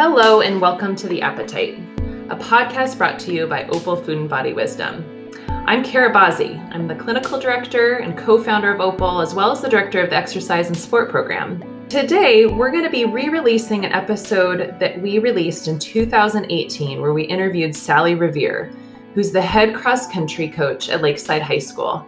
Hello, and welcome to The Appetite, a podcast brought to you by Opal Food and Body Wisdom. I'm Kara Bazzi. I'm the clinical director and co founder of Opal, as well as the director of the exercise and sport program. Today, we're going to be re releasing an episode that we released in 2018 where we interviewed Sally Revere, who's the head cross country coach at Lakeside High School.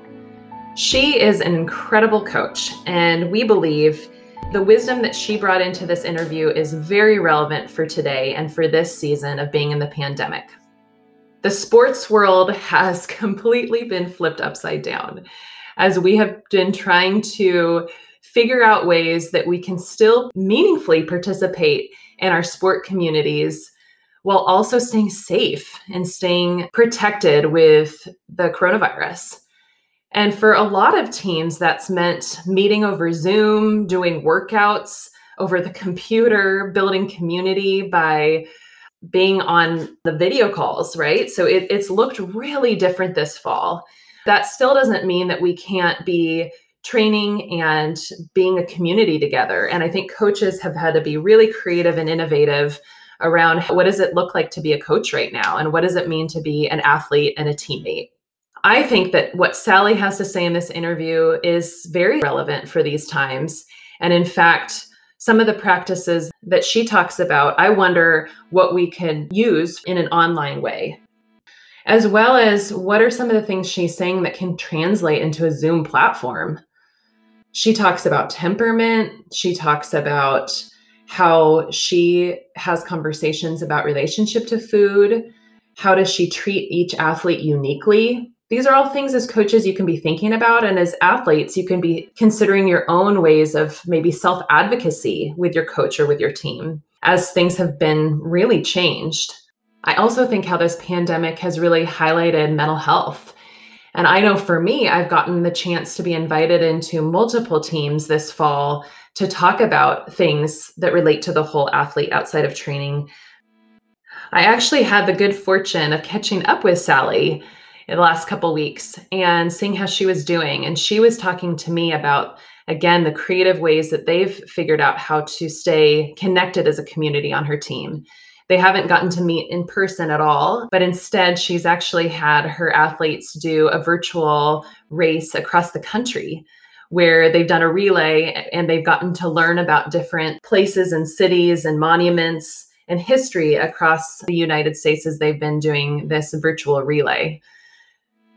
She is an incredible coach, and we believe the wisdom that she brought into this interview is very relevant for today and for this season of being in the pandemic. The sports world has completely been flipped upside down as we have been trying to figure out ways that we can still meaningfully participate in our sport communities while also staying safe and staying protected with the coronavirus. And for a lot of teams, that's meant meeting over Zoom, doing workouts over the computer, building community by being on the video calls, right? So it, it's looked really different this fall. That still doesn't mean that we can't be training and being a community together. And I think coaches have had to be really creative and innovative around what does it look like to be a coach right now? And what does it mean to be an athlete and a teammate? I think that what Sally has to say in this interview is very relevant for these times. And in fact, some of the practices that she talks about, I wonder what we can use in an online way. As well as what are some of the things she's saying that can translate into a Zoom platform. She talks about temperament. She talks about how she has conversations about relationship to food. How does she treat each athlete uniquely? These are all things as coaches you can be thinking about. And as athletes, you can be considering your own ways of maybe self advocacy with your coach or with your team as things have been really changed. I also think how this pandemic has really highlighted mental health. And I know for me, I've gotten the chance to be invited into multiple teams this fall to talk about things that relate to the whole athlete outside of training. I actually had the good fortune of catching up with Sally in the last couple weeks and seeing how she was doing. And she was talking to me about, again, the creative ways that they've figured out how to stay connected as a community on her team. They haven't gotten to meet in person at all, but instead, she's actually had her athletes do a virtual race across the country where they've done a relay and they've gotten to learn about different places and cities and monuments and history across the United States as they've been doing this virtual relay.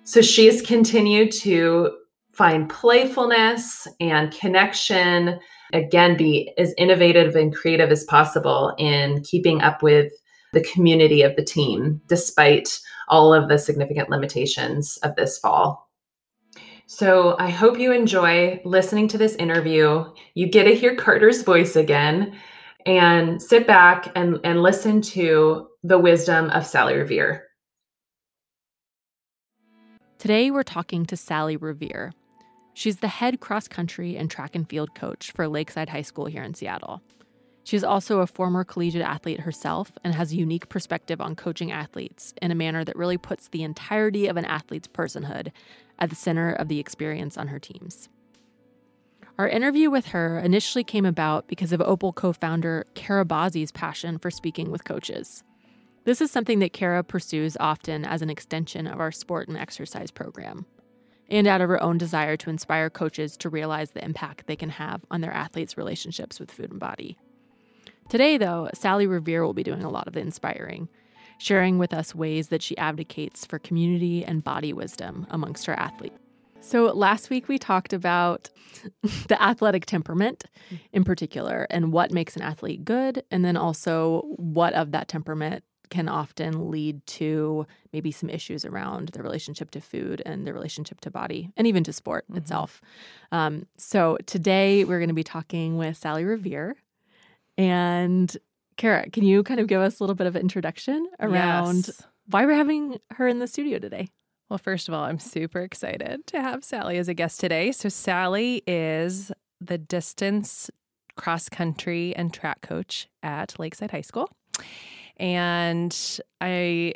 So she's continued to find playfulness and connection, again, be as innovative and creative as possible in keeping up with the community of the team, despite all of the significant limitations of this fall. So I hope you enjoy listening to this interview. You get to hear Carter's voice again and sit back and, and listen to the wisdom of Sally Revere. Today, we're talking to Sally Revere. She's the head cross country and track and field coach for Lakeside High School here in Seattle. She's also a former collegiate athlete herself and has a unique perspective on coaching athletes in a manner that really puts the entirety of an athlete's personhood at the center of the experience on her teams. Our interview with her initially came about because of Opal co founder Kara Bazzi's passion for speaking with coaches. This is something that Kara pursues often as an extension of our sport and exercise program, and out of her own desire to inspire coaches to realize the impact they can have on their athletes' relationships with food and body. Today, though, Sally Revere will be doing a lot of the inspiring, sharing with us ways that she advocates for community and body wisdom amongst her athletes. So, last week we talked about the athletic temperament in particular and what makes an athlete good, and then also what of that temperament can often lead to maybe some issues around the relationship to food and the relationship to body and even to sport mm-hmm. itself. Um, so today we're going to be talking with Sally Revere. And Kara, can you kind of give us a little bit of an introduction around yes. why we're having her in the studio today? Well, first of all, I'm super excited to have Sally as a guest today. So, Sally is the distance cross country and track coach at Lakeside High School. And I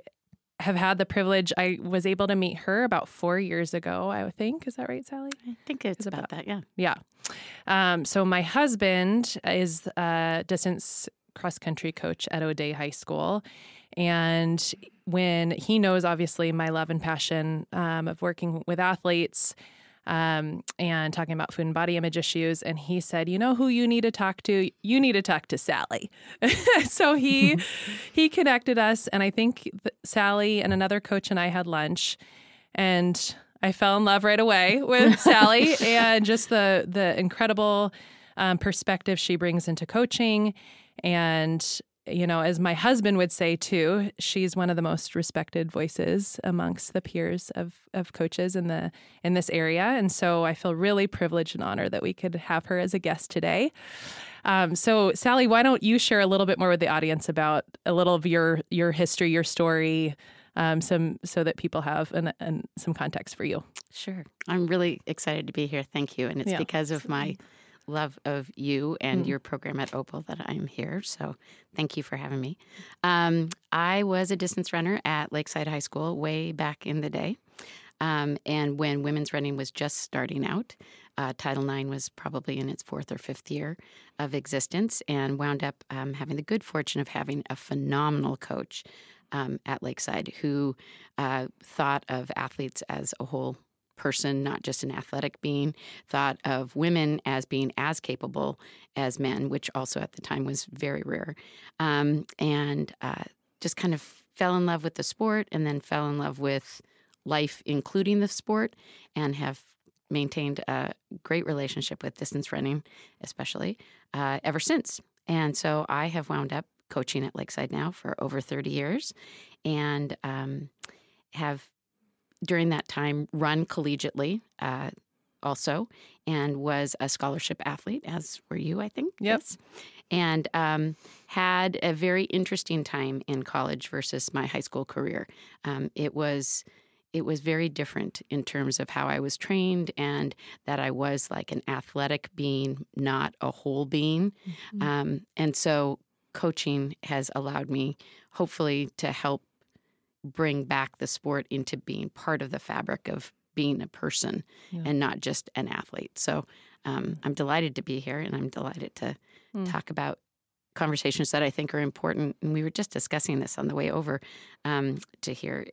have had the privilege. I was able to meet her about four years ago, I think. Is that right, Sally? I think it's about, about that, yeah. Yeah. Um, so my husband is a distance cross country coach at O'Dea High School. And when he knows, obviously, my love and passion um, of working with athletes um, and talking about food and body image issues. And he said, "You know who you need to talk to? You need to talk to Sally." so he he connected us, and I think Sally and another coach and I had lunch, and I fell in love right away with Sally and just the the incredible um, perspective she brings into coaching and you know, as my husband would say too, she's one of the most respected voices amongst the peers of of coaches in the in this area, and so I feel really privileged and honored that we could have her as a guest today. Um, so, Sally, why don't you share a little bit more with the audience about a little of your your history, your story, um, some so that people have an, an, some context for you. Sure, I'm really excited to be here. Thank you, and it's yeah. because of my love of you and mm. your program at Opal that I'm here. So thank you for having me. Um, I was a distance runner at Lakeside High School way back in the day. Um, and when women's running was just starting out, uh, Title IX was probably in its fourth or fifth year of existence and wound up um, having the good fortune of having a phenomenal coach um, at Lakeside who uh, thought of athletes as a whole person, not just an athletic being, thought of women as being as capable as men, which also at the time was very rare, um, and uh, just kind of fell in love with the sport and then fell in love with life, including the sport, and have maintained a great relationship with distance running, especially uh, ever since. And so I have wound up coaching at Lakeside now for over 30 years and um, have during that time run collegiately uh, also and was a scholarship athlete, as were you, I think. Yes. And um, had a very interesting time in college versus my high school career. Um, it was it was very different in terms of how I was trained and that I was like an athletic being, not a whole being. Mm-hmm. Um, and so coaching has allowed me, hopefully, to help bring back the sport into being part of the fabric of being a person yeah. and not just an athlete. So um, I'm delighted to be here and I'm delighted to mm. talk about conversations that I think are important. And we were just discussing this on the way over um, to here.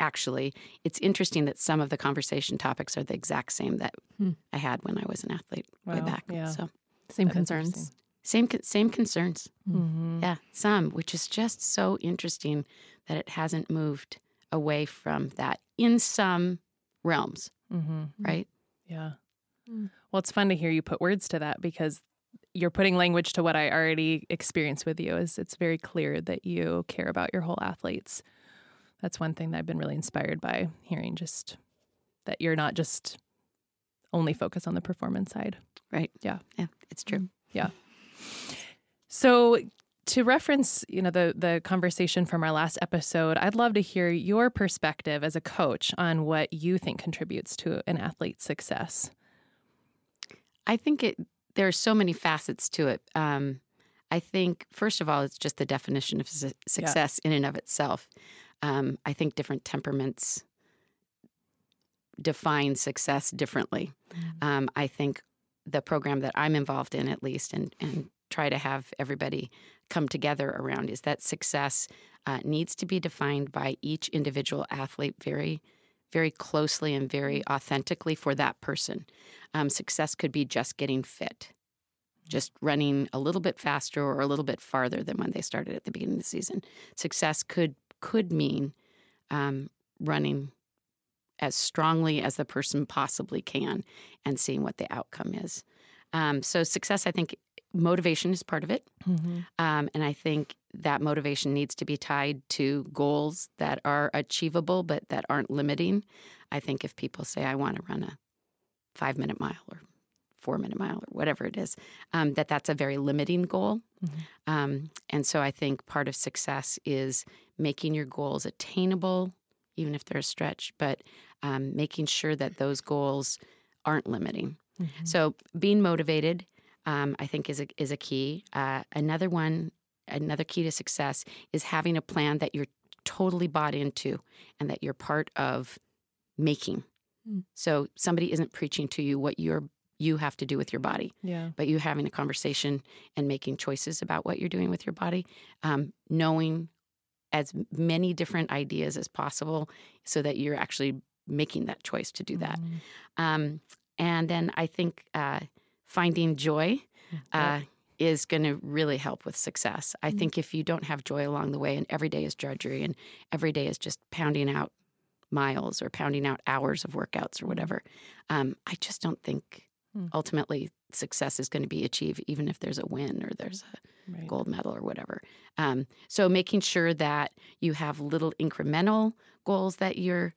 Actually, it's interesting that some of the conversation topics are the exact same that mm. I had when I was an athlete way back. Yeah. So same concerns. Same same concerns. Mm-hmm. Yeah, some, which is just so interesting that it hasn't moved away from that in some realms, mm-hmm. right? Yeah. Mm. Well, it's fun to hear you put words to that because you're putting language to what I already experienced with you. Is it's very clear that you care about your whole athletes. That's one thing that I've been really inspired by hearing. Just that you're not just only focused on the performance side. Right. Yeah. Yeah. It's true. Mm. Yeah. So to reference, you know, the the conversation from our last episode, I'd love to hear your perspective as a coach on what you think contributes to an athlete's success. I think it there are so many facets to it. Um, I think first of all, it's just the definition of su- success yeah. in and of itself. Um, I think different temperaments define success differently. Mm-hmm. Um, I think the program that I'm involved in, at least, and and try to have everybody come together around is that success uh, needs to be defined by each individual athlete very very closely and very authentically for that person. Um, success could be just getting fit, just running a little bit faster or a little bit farther than when they started at the beginning of the season. Success could could mean um, running as strongly as the person possibly can and seeing what the outcome is. Um, so success, I think, motivation is part of it. Mm-hmm. Um, and I think that motivation needs to be tied to goals that are achievable but that aren't limiting. I think if people say, I want to run a five minute mile or four minute mile or whatever it is, um, that that's a very limiting goal. Mm-hmm. Um, and so I think part of success is making your goals attainable, even if they're a stretch, but um, making sure that those goals aren't limiting. Mm-hmm. So being motivated um, I think is a, is a key. Uh, another one, another key to success is having a plan that you're totally bought into and that you're part of making. Mm. So somebody isn't preaching to you what you're you have to do with your body Yeah. but you having a conversation and making choices about what you're doing with your body, um, knowing as many different ideas as possible so that you're actually making that choice to do that. Mhm. Um, and then I think uh, finding joy uh, is going to really help with success. I Mm. think if you don't have joy along the way and every day is drudgery and every day is just pounding out miles or pounding out hours of workouts or whatever, um, I just don't think Mm. ultimately success is going to be achieved, even if there's a win or there's a Right. gold medal or whatever. Um, so making sure that you have little incremental goals that you're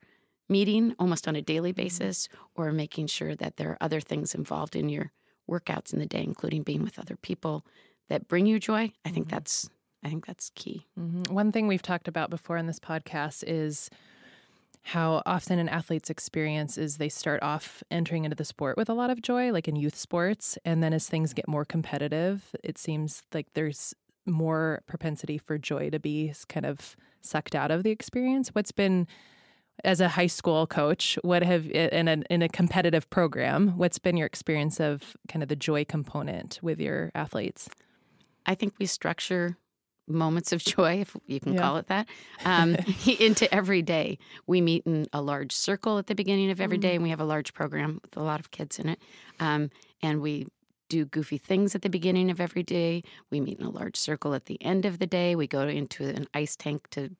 meeting almost on a daily basis, or making sure that there are other things involved in your workouts in the day, including being with other people that bring you joy. I think Mhm. that's I think that's key. Mhm. One thing we've talked about before in this podcast is how often an athlete's experience is they start off entering into the sport with a lot of joy, like in youth sports. And then as things get more competitive, it seems like there's more propensity for joy to be kind of sucked out of the experience. What's been as a high school coach, what have in a in a competitive program, what's been your experience of kind of the joy component with your athletes? I think we structure moments of joy, if you can Yeah. call it that, um, into every day. We meet in a large circle at the beginning of every day, and we have a large program with a lot of kids in it. Um, and we do goofy things at the beginning of every day. We meet in a large circle at the end of the day. We go into an ice tank to,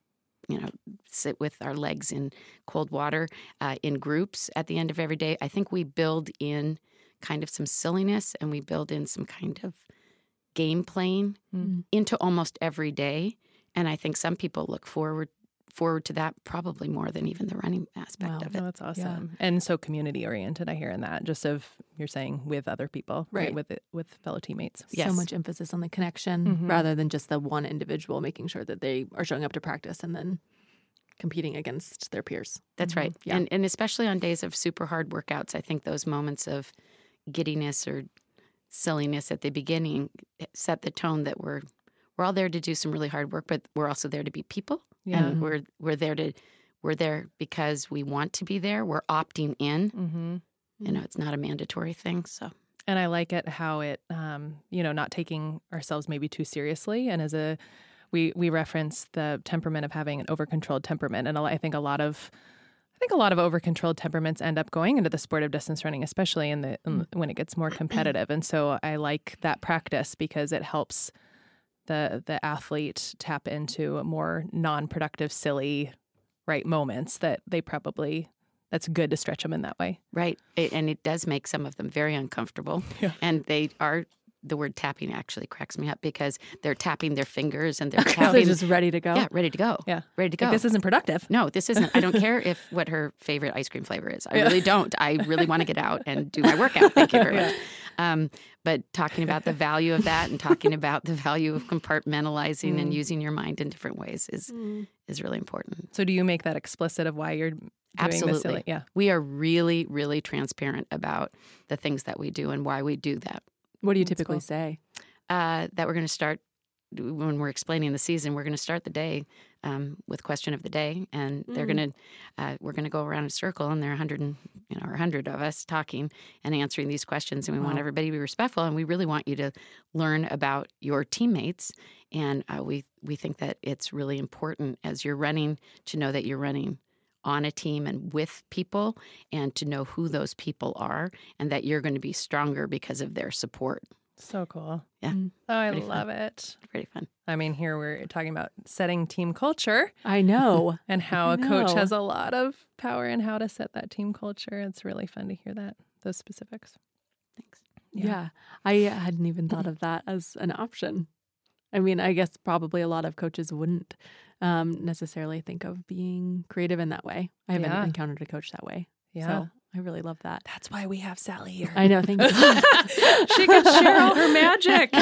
you know, sit with our legs in cold water uh, in groups at the end of every day. I think we build in kind of some silliness and we build in some kind of game playing Mm. into almost every day. And I think some people look forward forward to that probably more than even the running aspect Wow. of Oh, it. that's awesome. And so community oriented, I hear in that, just of you're saying with other people, Right. With it, with fellow teammates. Yes. So much emphasis on the connection Mhm. rather than just the one individual making sure that they are showing up to practice and then competing against their peers. That's right. Yeah. And and especially on days of super hard workouts, I think those moments of giddiness or silliness at the beginning set the tone that we're we're all there to do some really hard work, but we're also there to be people. Yeah. And we're we're there to we're there because we want to be there. We're opting in. Mm-hmm. You know, it's not a mandatory thing. So And I like it how it, um, you know, not taking ourselves maybe too seriously. And as a, we we reference the temperament of having an over controlled temperament, and I think a lot of, I think a lot of overcontrolled temperaments end up going into the sport of distance running, especially in the in, when it gets more competitive. And so I like that practice because it helps the the athlete tap into more non productive, silly, right moments that they probably. That's good to stretch them in that way. Right. It, and it does make some of them very uncomfortable. Yeah. And they are, the word tapping actually cracks me up because they're tapping their fingers and they're They're just ready to go. yeah, ready to go. Yeah. Ready to go. Like, this isn't productive. no, this isn't. I don't care if what her favorite ice cream flavor is. I really don't. I really want to get out and do my workout. Thank you very much. Um, but talking about the value of that and talking about the value of compartmentalizing and Mm. using your mind in different ways is Mm. is really important. So do you make that explicit of why you're? Absolutely. Yeah. We are really, really transparent about the things that we do and why we do that. What do you typically cool. say? uh, that we're going to start when we're explaining the season. We're going to start the day um, with question of the day, and they're Mm. going to uh, we're going to go around a circle, and there are hundred and you know, hundred of us talking and answering these questions, and we want everybody to be respectful, and we really want you to learn about your teammates, and uh, we we think that it's really important as you're running to know that you're running on a team and with people and to know who those people are and that you're going to be stronger because of their support. So cool. Yeah. Mm. Oh, I Pretty fun. love it. Pretty fun. I mean, here we're talking about setting team culture I know. and how a coach has a lot of power in how to set that team culture. It's really fun to hear that, those specifics. Thanks. yeah. I hadn't even thought of that as an option. I mean, I guess probably a lot of coaches wouldn't um, necessarily think of being creative in that way. I haven't Yeah. encountered a coach that way. Yeah. So I really love that. That's why we have Sally here. I know. Thank you. she could share all her magic.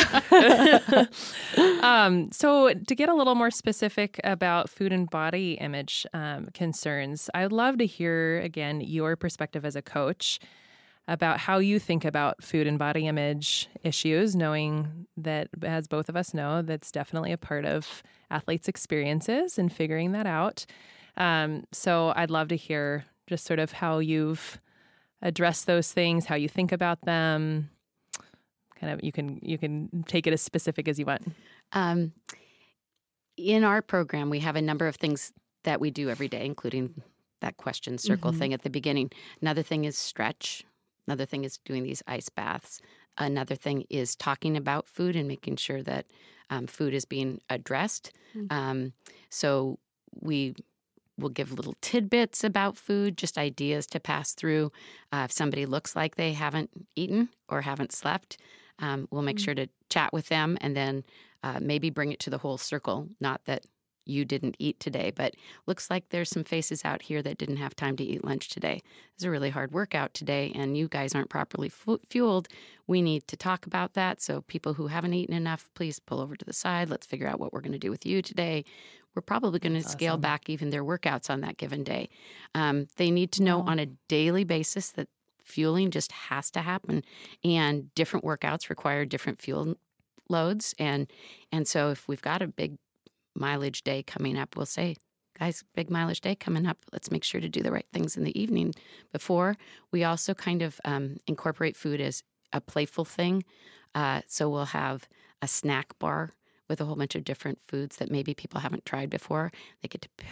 um, so, to get a little more specific about food and body image um, concerns, I'd love to hear again your perspective as a coach about how you think about food and body image issues, knowing that, as both of us know, that's definitely a part of athletes' experiences and figuring that out. Um, so, I'd love to hear just sort of how you've addressed those things, how you think about them? Kind of, you can you can take it as specific as you want. Um, in our program, we have a number of things that we do every day, including that question circle Mhm. thing at the beginning. Another thing is stretch. Another thing is doing these ice baths. Another thing is talking about food and making sure that um, food is being addressed. Mm. Um, so we will give little tidbits about food, just ideas to pass through. Uh, if somebody looks like they haven't eaten or haven't slept, um, we'll make Mm. sure to chat with them and then uh, maybe bring it to the whole circle. Not that you didn't eat today, but looks like there's some faces out here that didn't have time to eat lunch today. It's a really hard workout today, and you guys aren't properly fu- fueled. We need to talk about that. So, people who haven't eaten enough, please pull over to the side. Let's figure out what we're going to do with you today. We're probably going to That's scale awesome. back even their workouts on that given day. Um, they need to know Wow. on a daily basis that fueling just has to happen, and different workouts require different fuel loads. And and so, if we've got a big mileage day coming up, we'll say, guys, big mileage day coming up. Let's make sure to do the right things in the evening before. We also kind of um, incorporate food as a playful thing. Uh, so we'll have a snack bar with a whole bunch of different foods that maybe people haven't tried before. They get to p-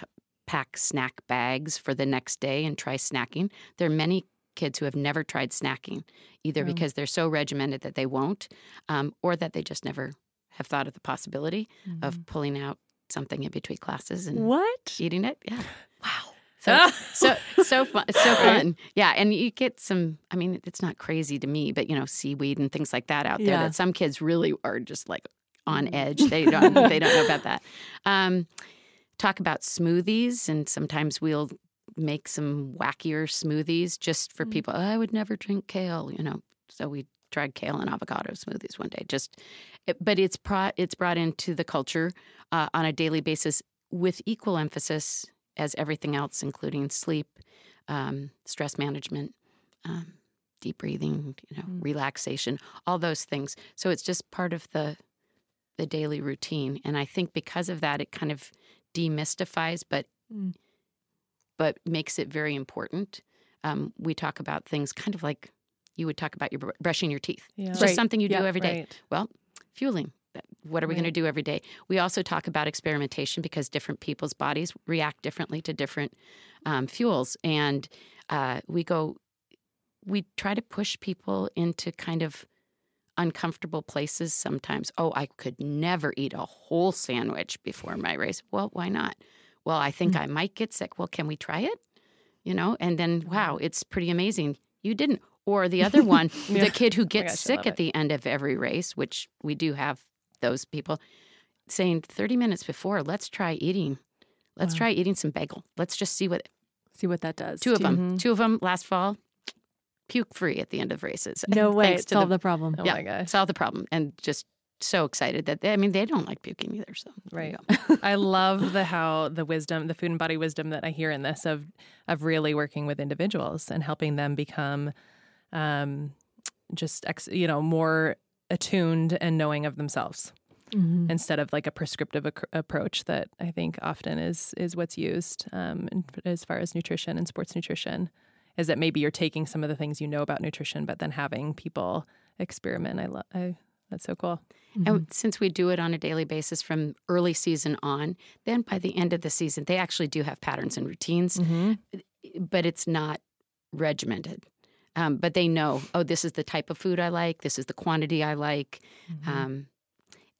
pack snack bags for the next day and try snacking. There are many kids who have never tried snacking, either Yeah. because they're so regimented that they won't, um, or that they just never have thought of the possibility of pulling out something in between classes and What? eating it. Yeah. Wow. So so so fun. So fun. Yeah, and you get some. I mean, it's not crazy to me, but you know, seaweed and things like that out there. Yeah. That some kids really are just like on edge. They don't. they don't know about that. Um, talk about smoothies, and sometimes we'll make some wackier smoothies just for Mm. people. "Oh, I would never drink kale. You know, so we tried kale and avocado smoothies one day. Just, it, but it's pro, it's brought into the culture uh, on a daily basis with equal emphasis as everything else, including sleep, um, stress management, um, deep breathing, you know, Mm. relaxation, all those things. So it's just part of the the daily routine, and I think because of that, it kind of demystifies, but Mm. but makes it very important. Um, we talk about things kind of like you would talk about your br- brushing your teeth. Yeah. It's just Right. something you do Yep, every day Right. well, fueling. What are we going to do every day? We also talk about experimentation because different people's bodies react differently to different um, fuels. And uh, we go, we try to push people into kind of uncomfortable places sometimes. Oh, I could never eat a whole sandwich before my race. Well, why not? Well, I think mm. I might get sick. Well, can we try it? You know, and then wow, it's pretty amazing. You didn't. Or the other one, Yeah. the kid who oh my gets gosh, sick at it. the end of every race, which we do have those people, saying 30 minutes before, let's try eating. Let's Wow. try eating some bagel. Let's just see what See what that does. two of them, mm-hmm. two of them last fall, puke free at the end of races. No way. Thanks to Solve the, the problem. Oh yeah, my gosh. solve the problem. And just so excited that they, I mean, they don't like puking either. So Right. I love the how the wisdom, the food and body wisdom that I hear in this of of really working with individuals and helping them become um just ex, you know more attuned and knowing of themselves Mhm. instead of like a prescriptive ac- approach that I think often is is what's used um, in, as far as nutrition and sports nutrition is that maybe you're taking some of the things you know about nutrition, but then having people experiment. I love. I that's so cool. Mhm. And since we do it on a daily basis from early season on, then by the end of the season, they actually do have patterns and routines, but it's not regimented. Um, but they know, oh, this is the type of food I like. This is the quantity I like, Mm-hmm. um,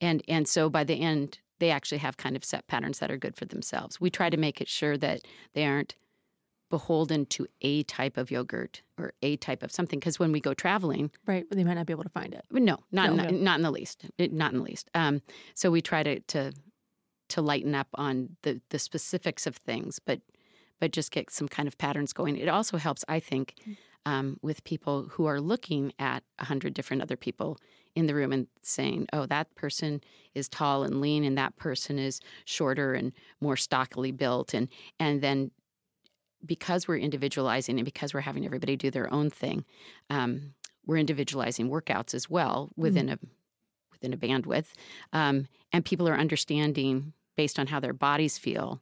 and and so by the end, they actually have kind of set patterns that are good for themselves. We try to make it sure that they aren't beholden to a type of yogurt or a type of something. Because when we go traveling, Right. They might not be able to find it. no, not in No. the, not in the least. Not in the least. Um, so we try to to to lighten up on the the specifics of things, but but just get some kind of patterns going. It also helps, I think, um, with people who are looking at a hundred different other people in the room and saying, "Oh, that person is tall and lean, and that person is shorter and more stockily built," and and then because we're individualizing and because we're having everybody do their own thing, um, we're individualizing workouts as well within a within a bandwidth, um, and people are understanding based on how their bodies feel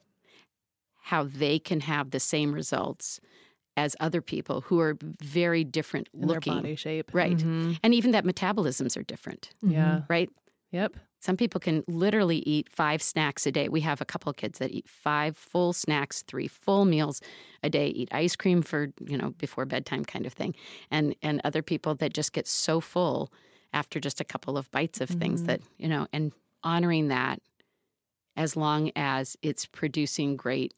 how they can have the same results as other people who are very different In looking. body shape. Right. Mhm. And even that metabolisms are different, Yeah. right? Yep. Some people can literally eat five snacks a day. We have a couple of kids that eat five full snacks, three full meals a day, eat ice cream for, you know, before bedtime kind of thing. And and other people that just get so full after just a couple of bites of things Mhm. that, you know, and honoring that as long as it's producing great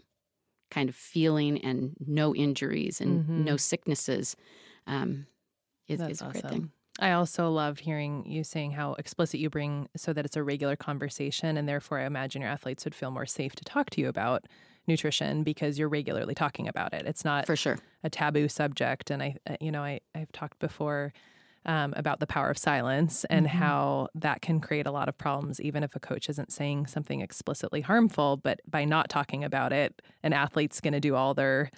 kind of feeling and no injuries and Mhm. no sicknesses um, is, is a awesome. great thing. I also love hearing you saying how explicit you bring so that it's a regular conversation. And therefore, I imagine your athletes would feel more safe to talk to you about nutrition because you're regularly talking about it. It's not For sure. a taboo subject. And I, uh, you know, I, I've talked before um, about the power of silence and Mhm. how that can create a lot of problems, even if a coach isn't saying something explicitly harmful. But by not talking about it, an athlete's going to do all their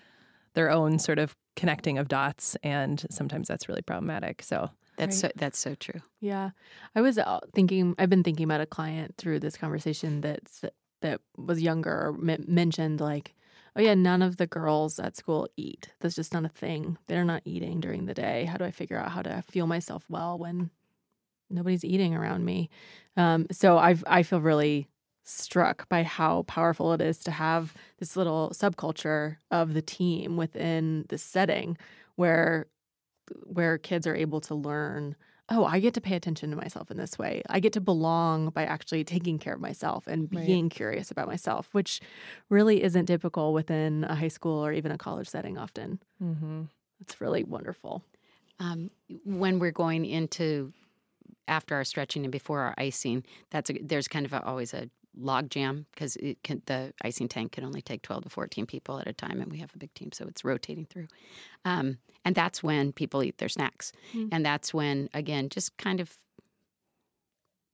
their own sort of connecting of dots, and sometimes that's really problematic. So That's Right. so, that's so true. Yeah, I was uh, thinking. I've been thinking about a client through this conversation that's that was younger or m- mentioned like, oh yeah, none of the girls at school eat. That's just not a thing. They're not eating during the day. How do I figure out how to fuel myself well when nobody's eating around me? Um, so I I feel really struck by how powerful it is to have this little subculture of the team within this setting where where kids are able to learn oh i get to pay attention to myself in this way i get to belong by actually taking care of myself and Right. being curious about myself which really isn't typical within a high school or even a college setting often mm-hmm. it's really wonderful Um, when we're going into after our stretching and before our icing, that's a, there's kind of a, always a log jam because the icing tank can only take 12 to 14 people at a time, and we have a big team, so it's rotating through. Um, and that's when people eat their snacks, Mm. and that's when again, just kind of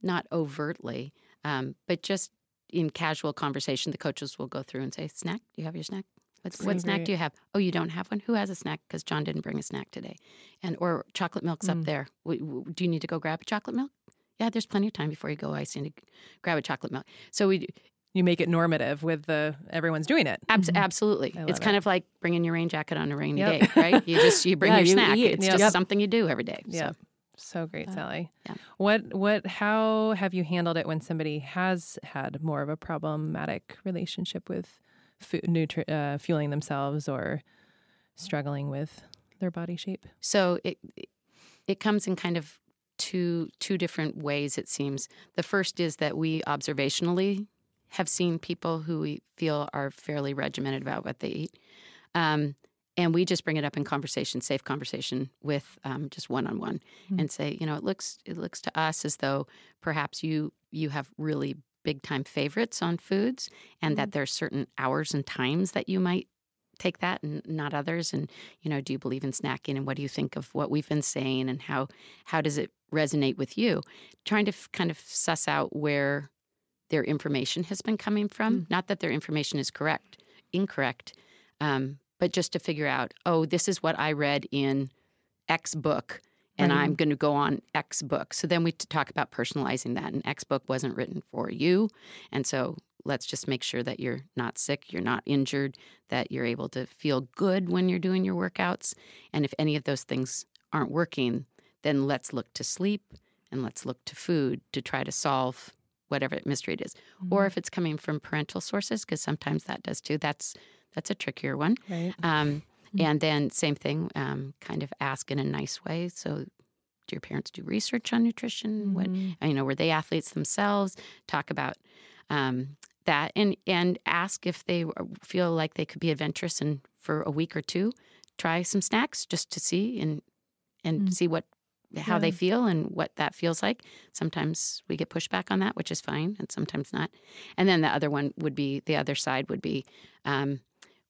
not overtly, um, but just in casual conversation, the coaches will go through and say, "Snack? Do you have your snack?" What, what snack do you have? Oh, you don't have one. Who has a snack? Because John didn't bring a snack today, and or chocolate milk's up Mm. there. W- w- do you need to go grab a chocolate milk? Yeah, there's plenty of time before you go icing to grab a chocolate milk. So we You make it normative with the everyone's doing it. abs- Mhm. absolutely. It's kind it. of like bringing your rain jacket on a rainy Yep. day, right? You just you bring Yeah, your you snack. eat. It's Yep. just something you do every day. Yeah. So. So great, Yeah. Sally. Yeah. What what how have you handled it when somebody has had more of a problematic relationship with food, nutri- uh, fueling themselves or struggling with their body shape? So it it comes in kind of two two different ways. It seems the first is that we observationally have seen people who we feel are fairly regimented about what they eat, um, and we just bring it up in conversation, safe conversation with um, just one on one, Hmm. and say, you know, it looks it looks to us as though perhaps you you have really big time favorites on foods, and that there are certain hours and times that you might take that and not others and you know do you believe in snacking and what do you think of what we've been saying and how how does it resonate with you trying to f- kind of suss out where their information has been coming from not that their information is correct incorrect um, but just to figure out oh this is what i read in x book and Right. i'm going to go on x book so then we talk about personalizing that and x book wasn't written for you and so let's just make sure that you're not sick, you're not injured, that you're able to feel good when you're doing your workouts. And if any of those things aren't working, then let's look to sleep and let's look to food to try to solve whatever mystery it is. Or if it's coming from parental sources, because sometimes that does too. That's that's a trickier one. Right. Um, Mm. and then same thing, um, kind of ask in a nice way. So, do your parents do research on nutrition? What Mhm. you know, were they athletes themselves? Talk about um, that, and and ask if they feel like they could be adventurous and for a week or two, try some snacks just to see and and Mm. see what how they feel and what that feels like. Sometimes we get pushback on that, which is fine, and sometimes not. And then the other one would be the other side would be um,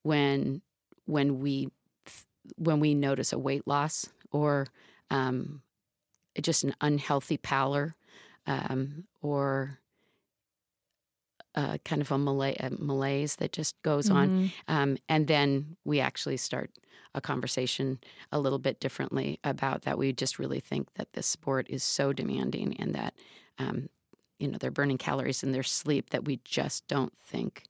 when when we when we notice a weight loss or um, just an unhealthy pallor um, or uh, kind of a, mala- a malaise that just goes on. Mhm. Um, and then we actually start a conversation a little bit differently about that. We just really think that this sport is so demanding and that, um, you know, they're burning calories in their sleep that we just don't think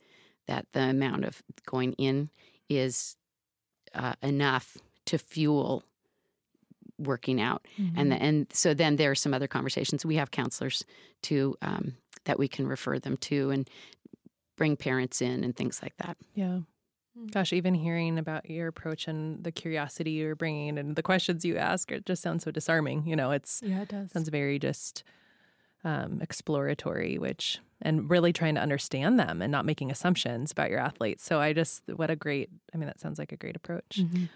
that the amount of going in is uh, enough to fuel working out. Mm-hmm. And the, and so then there are some other conversations. We have counselors to um, that we can refer them to and bring parents in and things like that. Yeah. Gosh, even hearing about your approach and the curiosity you're bringing and the questions you ask, it just sounds so disarming. You know, it's Yeah, it does. sounds very just um, exploratory, which and really trying to understand them and not making assumptions about your athletes. So I just, what a great. I mean, that sounds like a great approach. Mhm.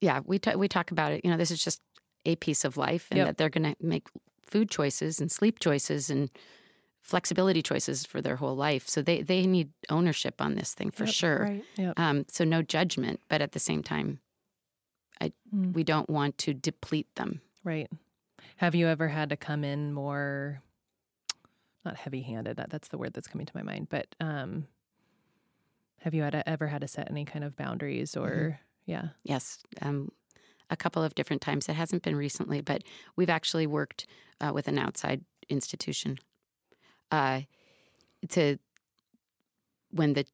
Yeah, we ta we talk about it. You know, this is just a piece of life, and Yep. that they're going to make food choices and sleep choices and flexibility choices for their whole life. So they they need ownership on this thing for Yep, sure. Right. Yep. Um, so no judgment, but at the same time, Mm. we don't want to deplete them. Right. Have you ever had to come in more, not heavy handed, that, that's the word that's coming to my mind, but um, have you had to, ever had to set any kind of boundaries or, yeah? Yes, um, a couple of different times. It hasn't been recently, but we've actually worked uh, with an outside institution uh, to when the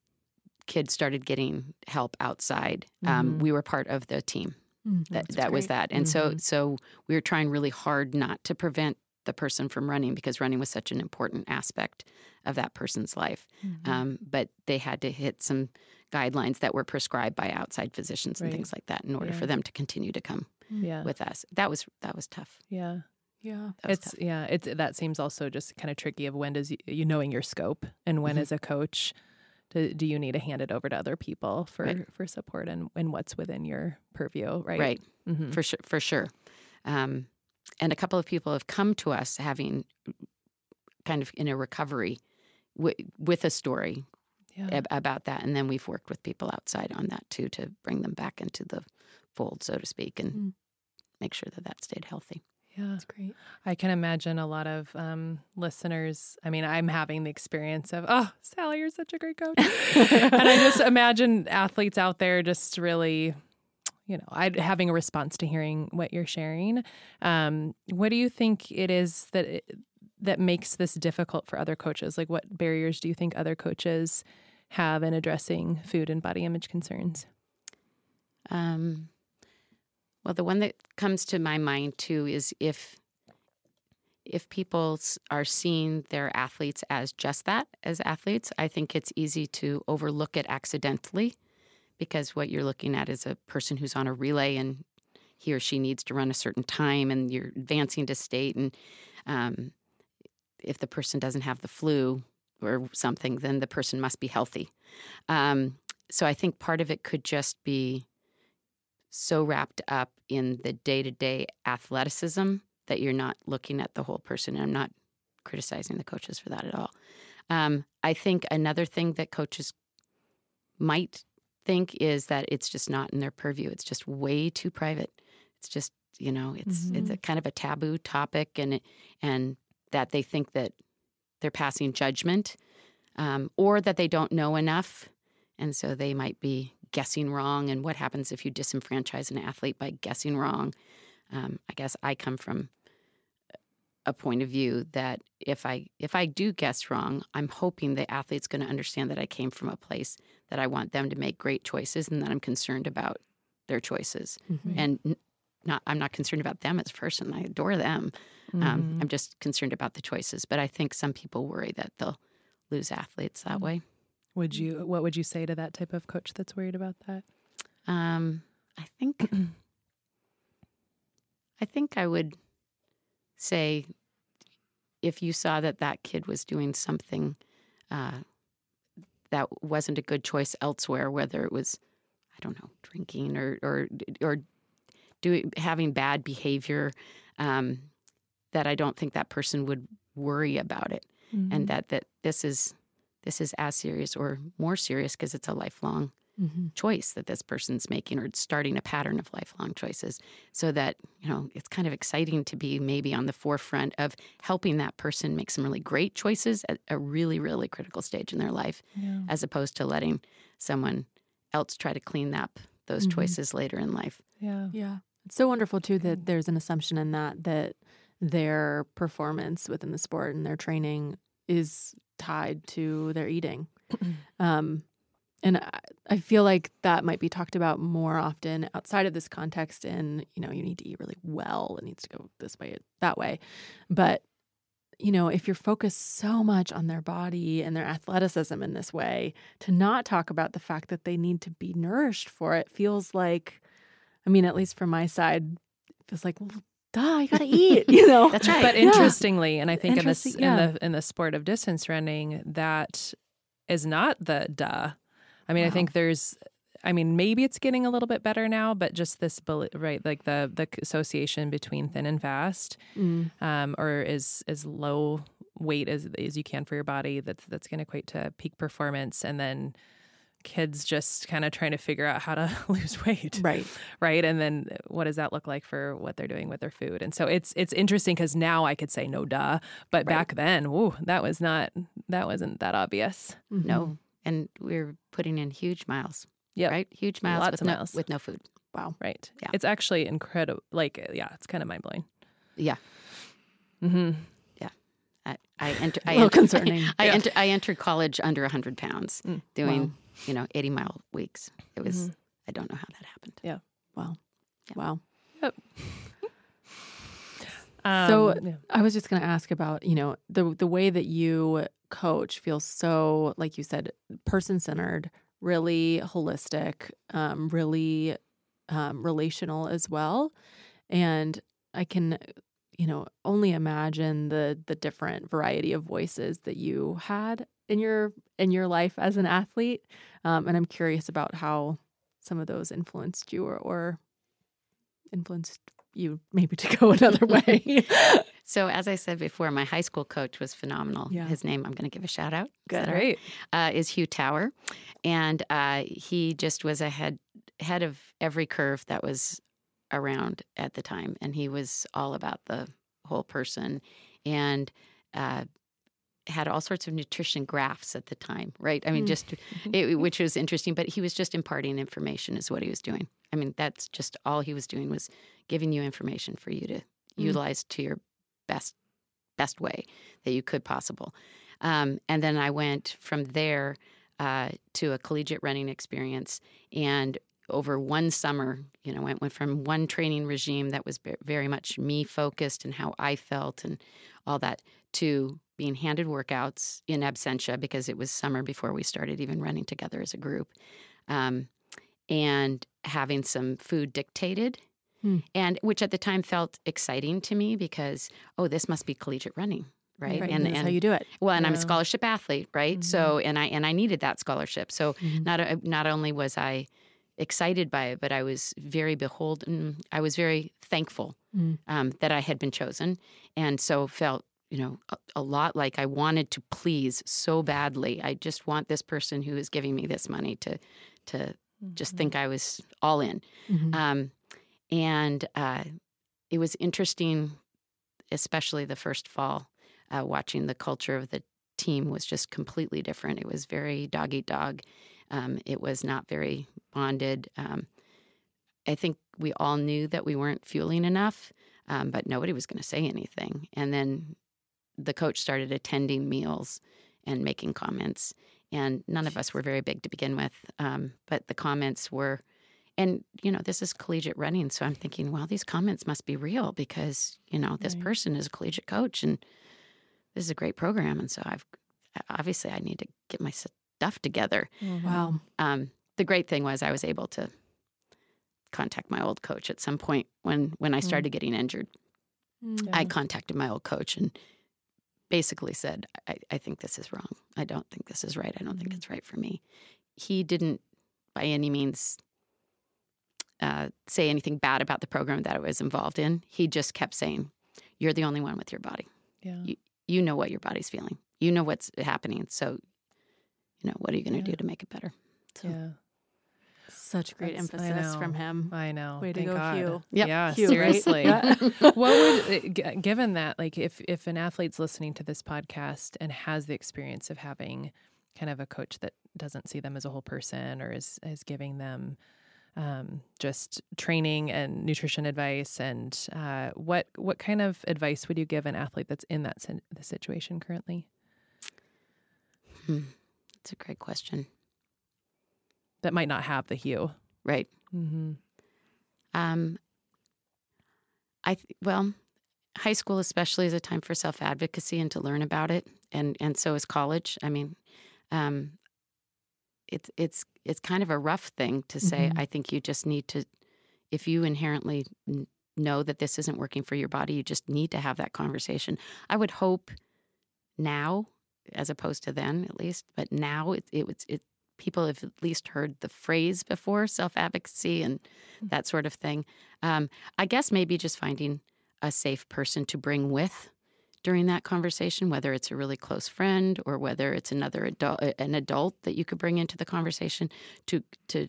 kids started getting help outside. Um, Mhm. we were part of the team Mm, that that's that was that, and so Mhm. so we were trying really hard not to prevent the person from running because running was such an important aspect of that person's life. Mhm. Um, but they had to hit some guidelines that were prescribed by outside physicians and Right. things like that in order Yeah. for them to continue to come yeah. with us. That was that was tough. yeah. Yeah. It's, tough. yeah. It's, that seems also just kind of tricky of when does you, you knowing your scope and when Mhm. as a coach, do, do you need to hand it over to other people for, Right. for support and, and what's within your purview, right? right Mhm. for sure for sure. Um, and a couple of people have come to us having kind of in a recovery wi- with a story Yeah. ab- about that, and then we've worked with people outside on that too to bring them back into the fold, so to speak, and Mm. make sure that that stayed healthy. Yeah. That's great. I can imagine a lot of um, listeners. I mean, I'm having the experience of, oh, Sally, you're such a great coach. and I just imagine athletes out there just really, you know, I having a response to hearing what you're sharing. Um, what do you think it is that it, that makes this difficult for other coaches? Like, what barriers do you think other coaches have in addressing food and body image concerns? Um, well, the one that comes to my mind too is if if people are seeing their athletes as just that, as athletes, I think it's easy to overlook it accidentally because what you're looking at is a person who's on a relay and he or she needs to run a certain time and you're advancing to state. And um, if the person doesn't have the flu or something, then the person must be healthy. Um, so I think part of it could just be so wrapped up in the day to day athleticism that you're not looking at the whole person. And I'm not criticizing the coaches for that at all. Um, I think another thing that coaches might think is that it's just not in their purview. It's just way too private. It's just you know it's it's a kind of a taboo topic, and it, and that they think that they're passing judgment, um, or that they don't know enough, and so they might be guessing wrong. And what happens if you disenfranchise an athlete by guessing wrong? Um, I guess I come from a point of view that if I if I do guess wrong, I'm hoping the athlete's going to understand that I came from a place that I want them to make great choices and that I'm concerned about their choices. Mhm. And not I'm not concerned about them as a person. I adore them. Um, Mhm. I'm just concerned about the choices. But I think some people worry that they'll lose athletes that Mm. way. Would you? What would you say to that type of coach that's worried about that? Um, I think I think I would say if you saw that that kid was doing something uh, that wasn't a good choice elsewhere, whether it was I don't know drinking or or or doing having bad behavior, um, that I don't think that person would worry about it, Mm-hmm. and that that this is this is as serious or more serious because it's a lifelong Mhm. choice that this person's making or starting a pattern of lifelong choices so that you know it's kind of exciting to be maybe on the forefront of helping that person make some really great choices at a really really critical stage in their life yeah. as opposed to letting someone else try to clean up those Mhm. choices later in life yeah. Yeah. It's so wonderful too that there's an assumption in that that their performance within the sport and their training is tied to their eating. um, and I, I feel like that might be talked about more often outside of this context. And you know, you need to eat really well. It needs to go this way, that way. But you know, if you're focused so much on their body and their athleticism in this way, to not talk about the fact that they need to be nourished for it feels like, I mean, at least from my side, it feels like, well, duh, you gotta eat, you know. That's right. But Yeah. interestingly, and I think in this yeah. in the in the sport of distance running, that is not the duh. I mean, I think there's. I mean, maybe it's getting a little bit better now, but just this, bel- right, like the the association between thin and fast, Mm, um, or is as low weight as as you can for your body. That's that's going to equate to peak performance, and then kids just kind of trying to figure out how to lose weight right. right and then what does that look like for what they're doing with their food and so it's it's interesting because now i could say no duh but Right. back then woo that was not that wasn't that obvious Mhm. No. And we're putting in huge miles. Yeah. Right? Huge miles, Lots with, of no, miles. with no food. Wow. right Yeah. it's actually incredible like yeah it's kind of mind-blowing Yeah. mm-hmm. I, I enter. I A little enter, concerning. I, Yeah. enter, I entered college under 100 pounds, Mm. doing Wow. You know 80 mile weeks. It was. Mhm. I don't know how that happened. Yeah. Wow. Yeah. Wow. um, So- yeah. I was just going to ask about, you know, the the way that you coach feels so, like you said, person centered, really holistic, um, really um, relational as well, and I can, you know, only imagine the the different variety of voices that you had in your in your life as an athlete, um, and I'm curious about how some of those influenced you or, or influenced you maybe to go another way. So as I said before, my high school coach was phenomenal. Yeah. His name I'm going to give a shout out. Is Good. all right? uh, is Hugh Tower, and uh, he just was ahead head of every curve that was around at the time, and he was all about the whole person, and uh, had all sorts of nutrition graphs at the time. Right? I mean, Mm. just it, which was interesting, but he was just imparting information, is what he was doing. I mean, that's just all he was doing was giving you information for you to utilize to your best best way that you could possible. Um, and then I went from there uh, to a collegiate running experience. And over one summer, you know, went, went from one training regime that was ve- very much me focused and how I felt and all that to being handed workouts in absentia because it was summer before we started even running together as a group. Um, and having some food dictated. Hmm. And which at the time felt exciting to me because, oh, this must be collegiate running, right? and And that's and how you do it. well, and I'm a scholarship athlete, right? So, and I and I needed that scholarship. So, Mhm. not uh, not only was I excited by it, but I was very beholden. I was very thankful Mm. um, that I had been chosen, and so felt you know a, a lot like I wanted to please so badly. I just want this person who is giving me this money to to just think I was all in. Mhm. Um, and uh, it was interesting, especially the first fall, uh, watching the culture of the team was just completely different. It was very dog eat dog. Um, it was not very bonded. Um, I think we all knew that we weren't fueling enough, um, but nobody was going to say anything. And then the coach started attending meals and making comments. And none of us were very big to begin with, um, but the comments were and you know this is collegiate running so i'm thinking well these comments must be real because you know this Right. person is a collegiate coach and this is a great program and so i've obviously i need to get my stuff together Wow. um, the great thing was i was able to contact my old coach at some point when when i Mm. started getting injured Mm. i contacted my old coach and basically said I, I think this is wrong i don't think this is right i don't think Mhm. it's right for me he didn't by any means uh, say anything bad about the program that I was involved in. He just kept saying, "You're the only one with your body. yeah You know what your body's feeling. You know what's happening. So, you know, what are you going to Yeah. do to make it better?" So, yeah Such great That's- emphasis from him. i know Way to Thank go, God. Hugh. Yep. yeah Hugh, seriously Yeah. what would uh, given that like if if an athlete's listening to this podcast and has the experience of having kind of a coach that doesn't see them as a whole person or is is giving them um, just training and nutrition advice and uh, what what kind of advice would you give an athlete that's in that sin- the situation currently hmm, that's a great question. That might not have the Hugh. right. Mm-hmm. Um, I th- well, high school especially is a time for self advocacy and to learn about it, and and so is college. I mean, um, it's it's it's kind of a rough thing to say. Mhm. I think you just need to, if you inherently n- know that this isn't working for your body, you just need to have that conversation. I would hope now, as opposed to then, at least, but now it it was it. People have at least heard the phrase before, self advocacy and that sort of thing. Um, I guess maybe just finding a safe person to bring with during that conversation, whether it's a really close friend or whether it's another adult, an adult that you could bring into the conversation to to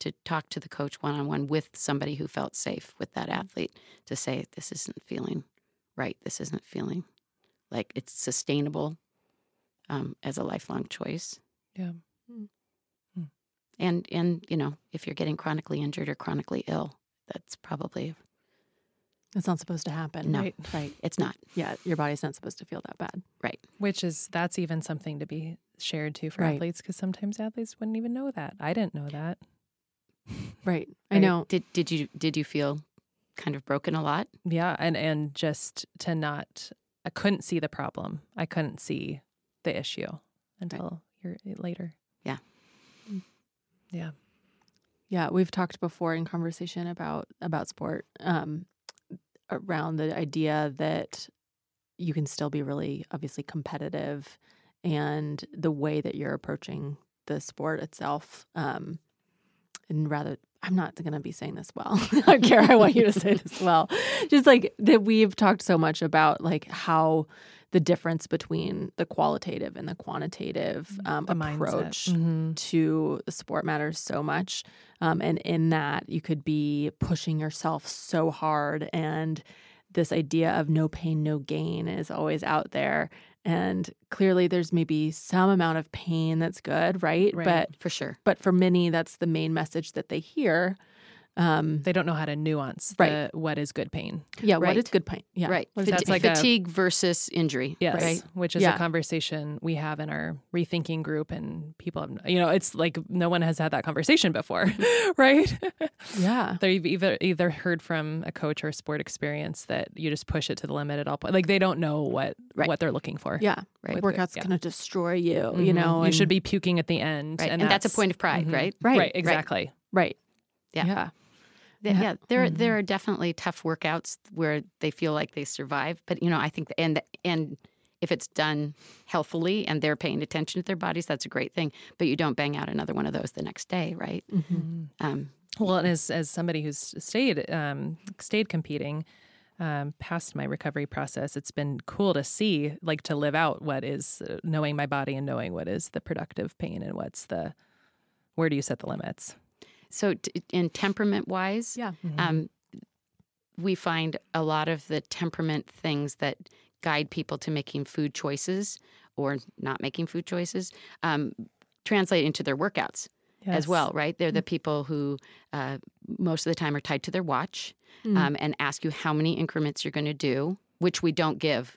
to talk to the coach one on one with somebody who felt safe with that athlete to say this isn't feeling right, this isn't feeling like it's sustainable um, as a lifelong choice. Yeah. And and you know if you're getting chronically injured or chronically ill, that's probably It's not supposed to happen. No. Right. Right. it's not Yeah. Your body's not supposed to feel that bad. right. Which is that's even something to be shared too for Right. athletes because sometimes athletes wouldn't even know that. I didn't know that. Right. I Right? know. Did did you did you feel kind of broken a lot? Yeah, and and just to not, I couldn't see the problem. I couldn't see the issue until you're later. Yeah. Yeah. We've talked before in conversation about about sport um, around the idea that you can still be really obviously competitive, and the way that you're approaching the sport itself, um, and rather. I'm not going to be saying this well. I care. I want you to say this well. Just like that, we've talked so much about like how the difference between the qualitative and the quantitative um, The approach Mhm. to the sport matters so much. Um, and in that, you could be pushing yourself so hard. And this idea of no pain, no gain is always out there. And clearly, there's maybe some amount of pain that's good, right? Right. But For sure. but for many, that's the main message that they hear. Um, They don't know how to nuance Right. the, what is good pain. yeah, what Right. is good pain? Yeah, right. Fati- That's like a- fatigue versus injury. Yes, Right. which is Yeah. a conversation we have in our rethinking group, and people have, you know, it's like no one has had that conversation before, right? yeah, They've either either heard from a coach or a sport experience that you just push it to the limit at all points. Like they don't know what Right. what they're looking for. yeah. Right. Workout's yeah. going to destroy you, you Mhm. know. you should be puking at the end, Right. And, that's, a point of pride, Mhm. right? right, right, exactly. right. Yeah. yeah. Th- Yeah. Yeah, there Mhm. there are definitely tough workouts where they feel like they survive, but you know, I think and and if it's done healthily and they're paying attention to their bodies, that's a great thing. But you don't bang out another one of those the next day, right? Mhm. Um, Well, and as as somebody who's stayed um, stayed competing um, past my recovery process, it's been cool to see, like, to live out what is uh, knowing my body and knowing what is the productive pain and what's the where do you set the limits. So, t- in temperament wise, Yeah. um, we find a lot of the temperament things that guide people to making food choices or not making food choices um, translate into their workouts. as well, right? They're the people who uh, most of the time are tied to their watch Mm. um, and ask you how many increments you're going to do, which we don't give,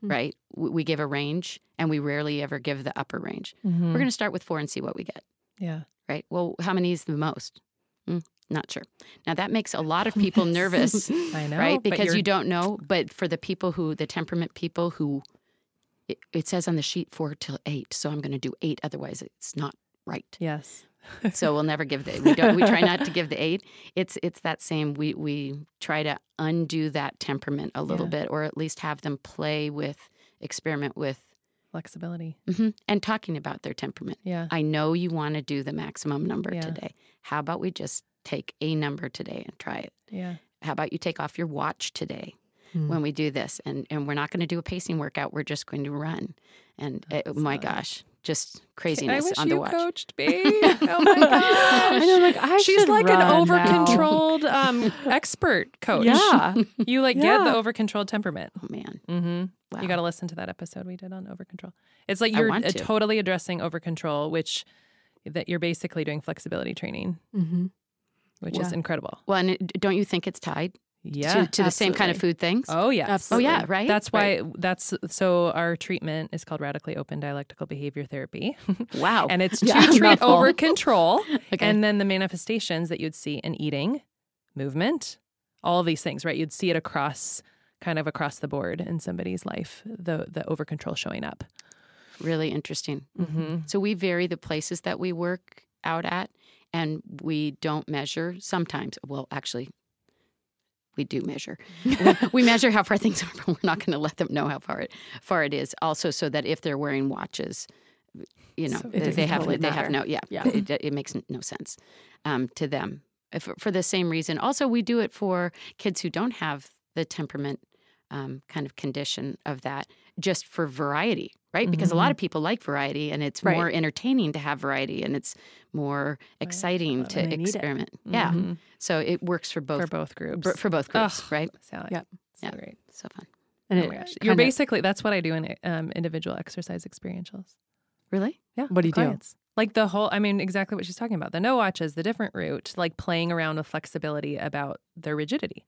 Hmm. right? We, give a range and we rarely ever give the upper range. Mhm. We're going to start with four and see what we get, yeah. right? Well, how many is the most? Mm, not sure. Now that makes a lot of people nervous, I know, right? Because you don't know. But for the people who, the temperament people who, it, it says on the sheet four till eight, so I'm going to do eight. Otherwise, it's not right yes, so we'll never give the we don't we try not to give the eight it's it's that same we we try to undo that temperament a little Yeah. bit or at least have them play with experiment with flexibility. mhm, and talking about their temperament. Yeah, i know you want to do the maximum number Yeah. today. How about we just take a number today and try it? Yeah, how about you take off your watch today Mm. when we do this? And and we're not going to do a pacing workout. We're just going to run. And uh, That's my gosh just I craziness wish on the you watch coached me. oh my gosh. I know, like, I She's like an over controlled um, expert coach. Yeah. You like get the Yeah. over controlled temperament. oh man Mm-hmm. wow You got to listen to that episode we did on over control. It's like you're uh, to. totally addressing over control, which that you're basically doing flexibility training, Mhm. which is incredible. Well, and it, don't you think it's tied? Yeah. to, to the same kind of food things. Oh yeah. Oh yeah, right. That's why that's so our treatment is called radically open dialectical behavior therapy. Wow. and it's Yeah, to treat mouthful. over control Okay. and then the manifestations that you'd see in eating, movement, all of these things, right? You'd see it across kind of across the board in somebody's life, the the over control showing up. really interesting. Mm-hmm. So we vary the places that we work out at, and we don't measure sometimes. Well, actually, we do measure. we measure how far things are, but we're not going to let them know how far it far it is. Also, so that if they're wearing watches, you know, So it they, have totally they have no yeah, Yeah. It, it makes no sense um, to them if, for the same reason. Also, we do it for kids who don't have the temperament um, kind of condition of that, just for variety, right? Because a lot of people like variety, and it's Mm-hmm. Right. more entertaining to have variety, and it's more exciting Well, to they need it. experiment. Yeah, Mhm. so it works for both For both groups. for, for both groups, Ugh. right? Sally. Yep. So Yeah. great. So fun. And Oh it my gosh. You're basically that's what I do in um, individual exercise experientials. Really? Yeah. What do you with do? clients. Like the whole, I mean, exactly what she's talking about. The no watches, the different route, like playing around with flexibility about their rigidity.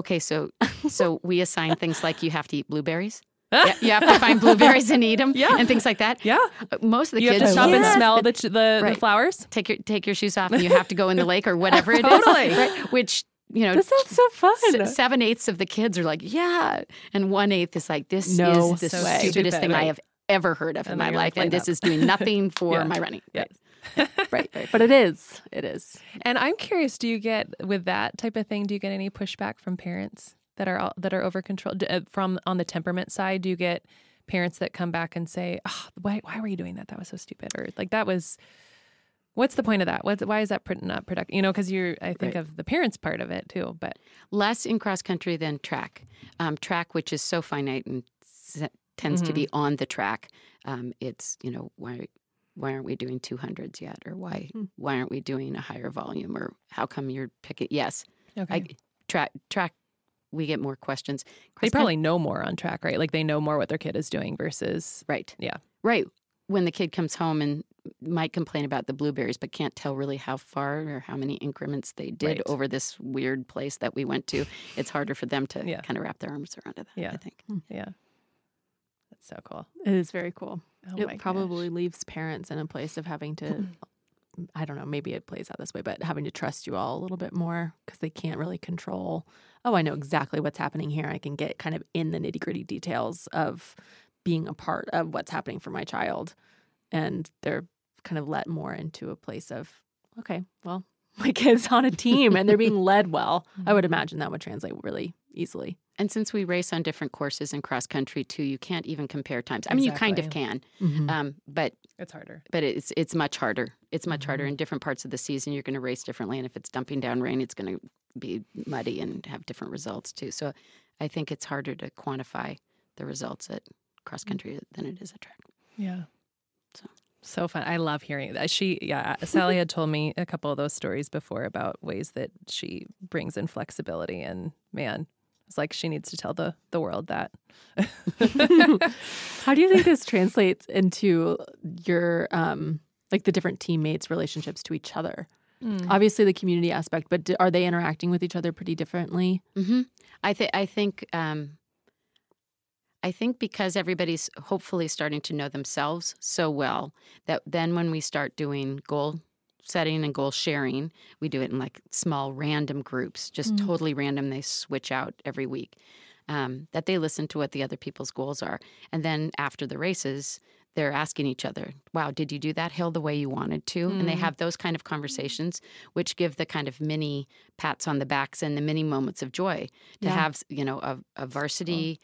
Okay, so so we assign things like you have to eat blueberries. Yeah, you have to find blueberries and eat them, Yeah. and things like that. Yeah. Most of the you have kids to stop and smell the, ch- the, the flowers. take your take your shoes off, and you have to go in the lake or whatever it is. Totally. right? Which you know, This sounds so fun. S- seven eighths of the kids are like, yeah, and one eighth is like, this No is the So stupidest stupid. thing I have ever heard of in my life, like, and light this up. is doing nothing for Yeah. my running. Yeah. right, right. But it is. It is. And I'm curious, do you get with that type of thing? Do you get any pushback from parents that are that are over control uh, from on the temperament side? Do you get parents that come back and say, oh, "Why why were you doing that? That was so stupid," or like that was. What's the point of that? What's, why is that not productive? You know, because you're, I think Right. of the parents part of it too. But Less in cross country than track. Um, track, which is so finite and s- tends to be Mm-hmm. on the track. Um, it's you know why why aren't we doing two hundreds yet, or why Hmm. why aren't we doing a higher volume, or how come you're picking? Yes, okay. I, track track. We get more questions. they Cross probably know more on track, right? Like they know more what their kid is doing versus Right. Yeah. Right. When the kid comes home and might complain about the blueberries, but can't tell really how far or how many increments they did Right. over this weird place that we went to, it's harder for them to Yeah. kind of wrap their arms around it. Yeah. I think. Hmm. yeah. That's so cool. It is very cool. Oh my it gosh. probably leaves parents in a place of having to I don't know, maybe it plays out this way, but having to trust you all a little bit more because they can't really control. Oh, I know exactly what's happening here. I can get kind of in the nitty gritty details of being a part of what's happening for my child. And they're kind of let more into a place of, okay, well, my kid's on a team and they're being led well. I would imagine that would translate really easily. And since we race on different courses in cross country too, you can't even compare times. I mean, you kind of Exactly. can, um, but It's harder. but it's it's much harder. It's much harder Mm-hmm. in different parts of the season. You're going to race differently, and if it's dumping down rain, it's going to be muddy and have different results too. So, I think it's harder to quantify the results at cross country than it is at track. Yeah. So. So fun. I love hearing that. She, yeah, Sally had told me a couple of those stories before about ways that she brings in flexibility. And man, it's like she needs to tell the, the world that. How do you think this translates into your um like the different teammates' relationships to each other? Obviously, the community aspect, but do, are they interacting with each other pretty differently? hmm I think I think um, I think because everybody's hopefully starting to know themselves so well that then when we start doing goal setting and goal sharing, we do it in like small random groups, just Mm. totally random. They switch out every week. Um, that they listen to what the other people's goals are, and then after the races, they're asking each other, "Wow, did you do that hill the way you wanted to?" And they Mm. have those kind of conversations, which give the kind of mini pats on the backs and the mini moments of joy to Yeah. have you know a, a varsity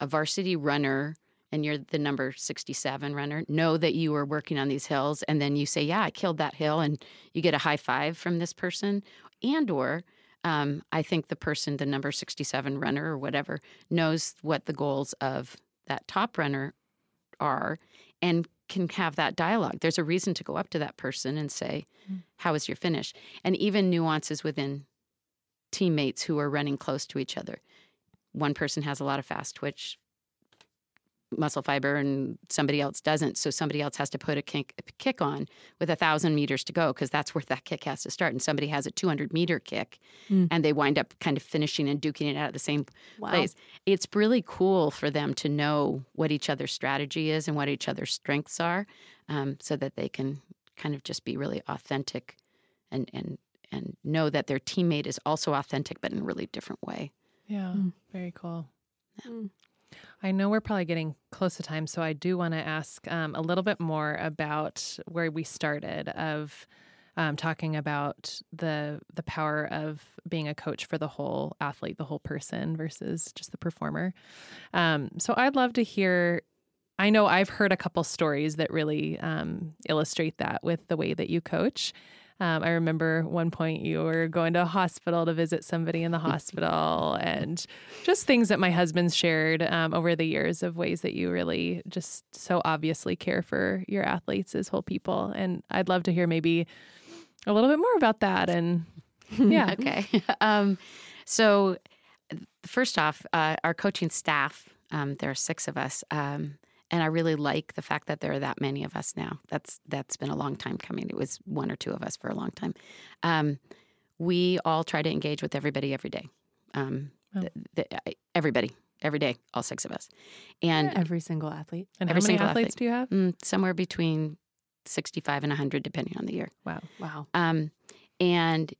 a varsity runner and you're the number 67 runner know that you were working on these hills and then you say yeah i killed that hill and you get a high five from this person and or um, i think the person the number 67 runner or whatever knows what the goals of that top runner are and can have that dialogue. There's a reason to go up to that person and say mm. how was your finish? And even nuances within teammates who are running close to each other. One person has a lot of fast twitch muscle fiber and somebody else doesn't. So somebody else has to put a kick, a kick on with a thousand meters to go because that's where that kick has to start. And somebody has a 200 meter kick Mm. and they wind up kind of finishing and duking it out at the same Wow. place. It's really cool for them to know what each other's strategy is and what each other's strengths are um, so that they can kind of just be really authentic and, and, and know that their teammate is also authentic but in a really different way. Yeah, Mm. very cool. Mm. I know we're probably getting close to time, so I do want to ask um, a little bit more about where we started of um, talking about the the power of being a coach for the whole athlete, the whole person versus just the performer. Um, so I'd love to hear. I know I've heard a couple stories that really um, illustrate that with the way that you coach. Um, I remember one point you were going to a hospital to visit somebody in the hospital, and just things that my husband's shared um, over the years of ways that you really just so obviously care for your athletes as whole people. And I'd love to hear maybe a little bit more about that. And yeah, Okay. um, so, first off, uh, our coaching staff, um, there are six of us. And I really like the fact that there are that many of us now. That's that's been a long time coming. It was one or two of us for a long time. Um, we all try to engage with everybody every day. Um, Oh. th- th- everybody, every day, all six of us, and Every single athlete. and Every how many single athletes athlete. do you have? mm, somewhere between sixty-five and hundred, depending on the year. Wow. Wow. um, and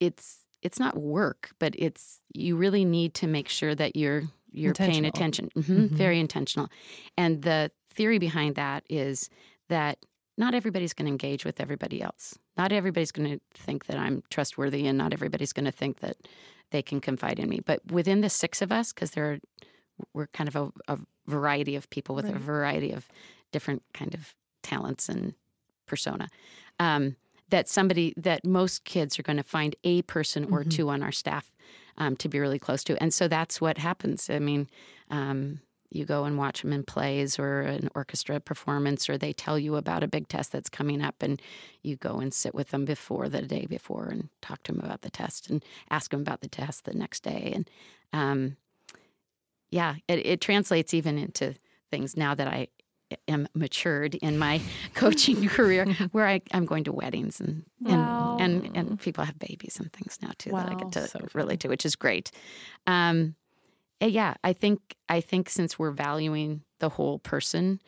it's it's not work, but it's you really need to make sure that you're you're paying attention. hmm Mhm. Very intentional. And the theory behind that is that not everybody's going to engage with everybody else. Not everybody's going to think that I'm trustworthy, and not everybody's going to think that they can confide in me. But within the six of us, because there are we're kind of a, a variety of people with a variety of different kind of talents and persona. Um, that somebody that most kids are going to find a person or Mhm. two on our staff um, to be really close to, and so that's what happens. I mean, um, you go and watch them in plays or an orchestra performance, or they tell you about a big test that's coming up, and you go and sit with them before the day before and talk to them about the test and ask them about the test the next day, and um, yeah, it, it translates even into things now that I am matured in my coaching career, where I, I'm going to weddings and and, Wow. and and people have babies and things now too that I get to so relate to, which is great. Um, eh, yeah, I think I think since we're valuing the whole person,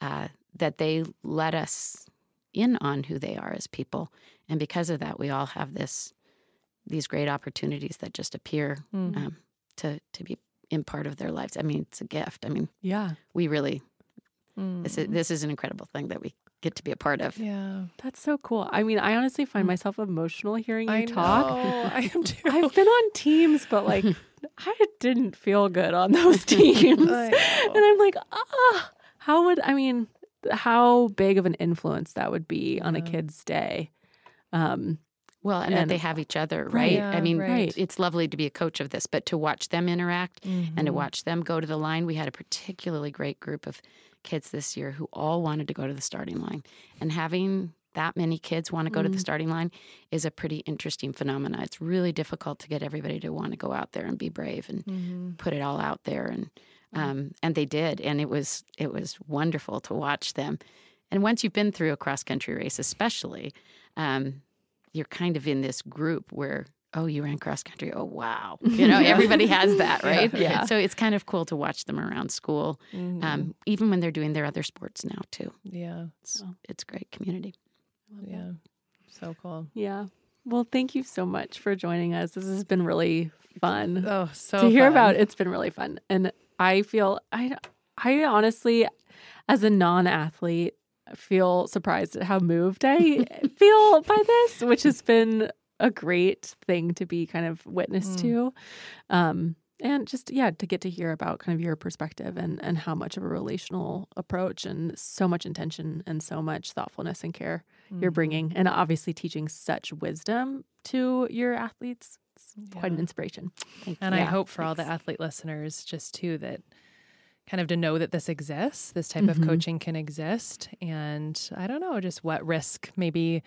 uh, that they let us in on who they are as people, and because of that, we all have this these great opportunities that just appear Mm. um, to to be in part of their lives. I mean, it's a gift. I mean, Yeah. we really Mm. this is, this is an incredible thing that we get to be a part of. yeah. That's so cool. I mean, I honestly find Mm. myself emotional hearing you I talk. know. I am too. I've been on teams, but like I didn't feel good on those teams. And I'm like, ah, how would I mean, how big of an influence that would be on a kid's day? Um, Well, and, that they have each other, Right. right? Yeah, I mean, right. it's lovely to be a coach of this, but to watch them interact and to Mhm. watch them go to the line, we had a particularly great group of kids this year who all wanted to go to the starting line. And having that many kids want to go to the Mm. starting line is a pretty interesting phenomenon. It's really difficult to get everybody to want to go out there and be brave and Mhm. put it all out there and Mm. um, and they did and it was it was wonderful to watch them and once you've been through a cross country race especially um, you're kind of in this group where oh you ran cross country oh wow you know everybody has that right Yeah. so it's kind of cool to watch them around school Mhm. um, even when they're doing their other sports now too yeah. it's, Wow. it's great community Yeah. So cool. yeah. Well, thank you so much for joining us. This has been really fun. Oh, so to hear fun. about it's been really fun and i feel i i honestly as a non-athlete feel surprised at how moved i feel by this which has been a great thing to be kind of witness Mm. to um and just yeah to get to hear about kind of your perspective and and how much of a relational approach and so much intention and so much thoughtfulness and care you're Mhm. bringing and obviously teaching such wisdom to your athletes it's quite an inspiration Thank And you. I Yeah, hope for all the athlete listeners, just too, that kind of to know that this exists, this type Mhm. of coaching can exist. And I don't know, just what risk maybe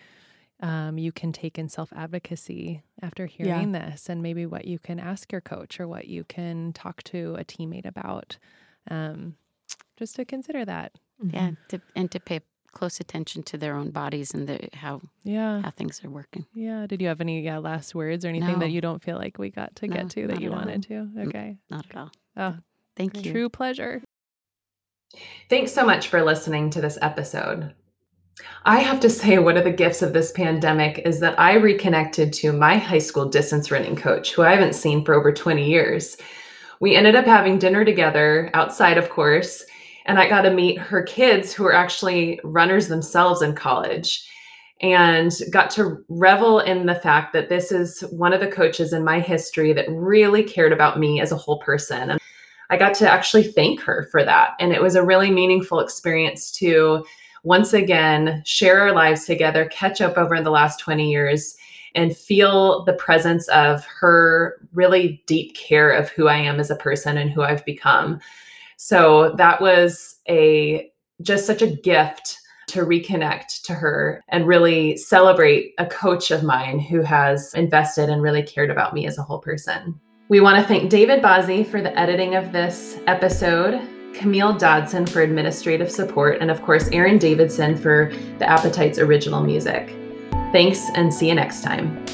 um, you can take in self advocacy after Yeah. hearing this, and maybe what you can ask your coach or what you can talk to a teammate about. Um, just to consider that. Yeah, to, and to pay close attention to their own bodies and the, how Yeah. how things are working. Yeah. Did you have any uh, last words or anything No. that you don't feel like we got to No, get to that you at all. wanted to? Okay. Not at all. Oh, Thank you. true pleasure. Thanks so much for listening to this episode. I have to say, one of the gifts of this pandemic is that I reconnected to my high school distance running coach, who I haven't seen for over 20 years. We ended up having dinner together outside, of course, and I got to meet her kids who are actually runners themselves in college and got to revel in the fact that this is one of the coaches in my history that really cared about me as a whole person. And I got to actually thank her for that. And it was a really meaningful experience to once again share our lives together, catch up over the last 20 years, and feel the presence of her really deep care of who I am as a person and who I've become. So that was a just such a gift to reconnect to her and really celebrate a coach of mine who has invested and really cared about me as a whole person. We want to thank David Bazzi for the editing of this episode, Camille Dodson for administrative support, and of course, Aaron Davidson for the Appetite's original music. Thanks and see you next time.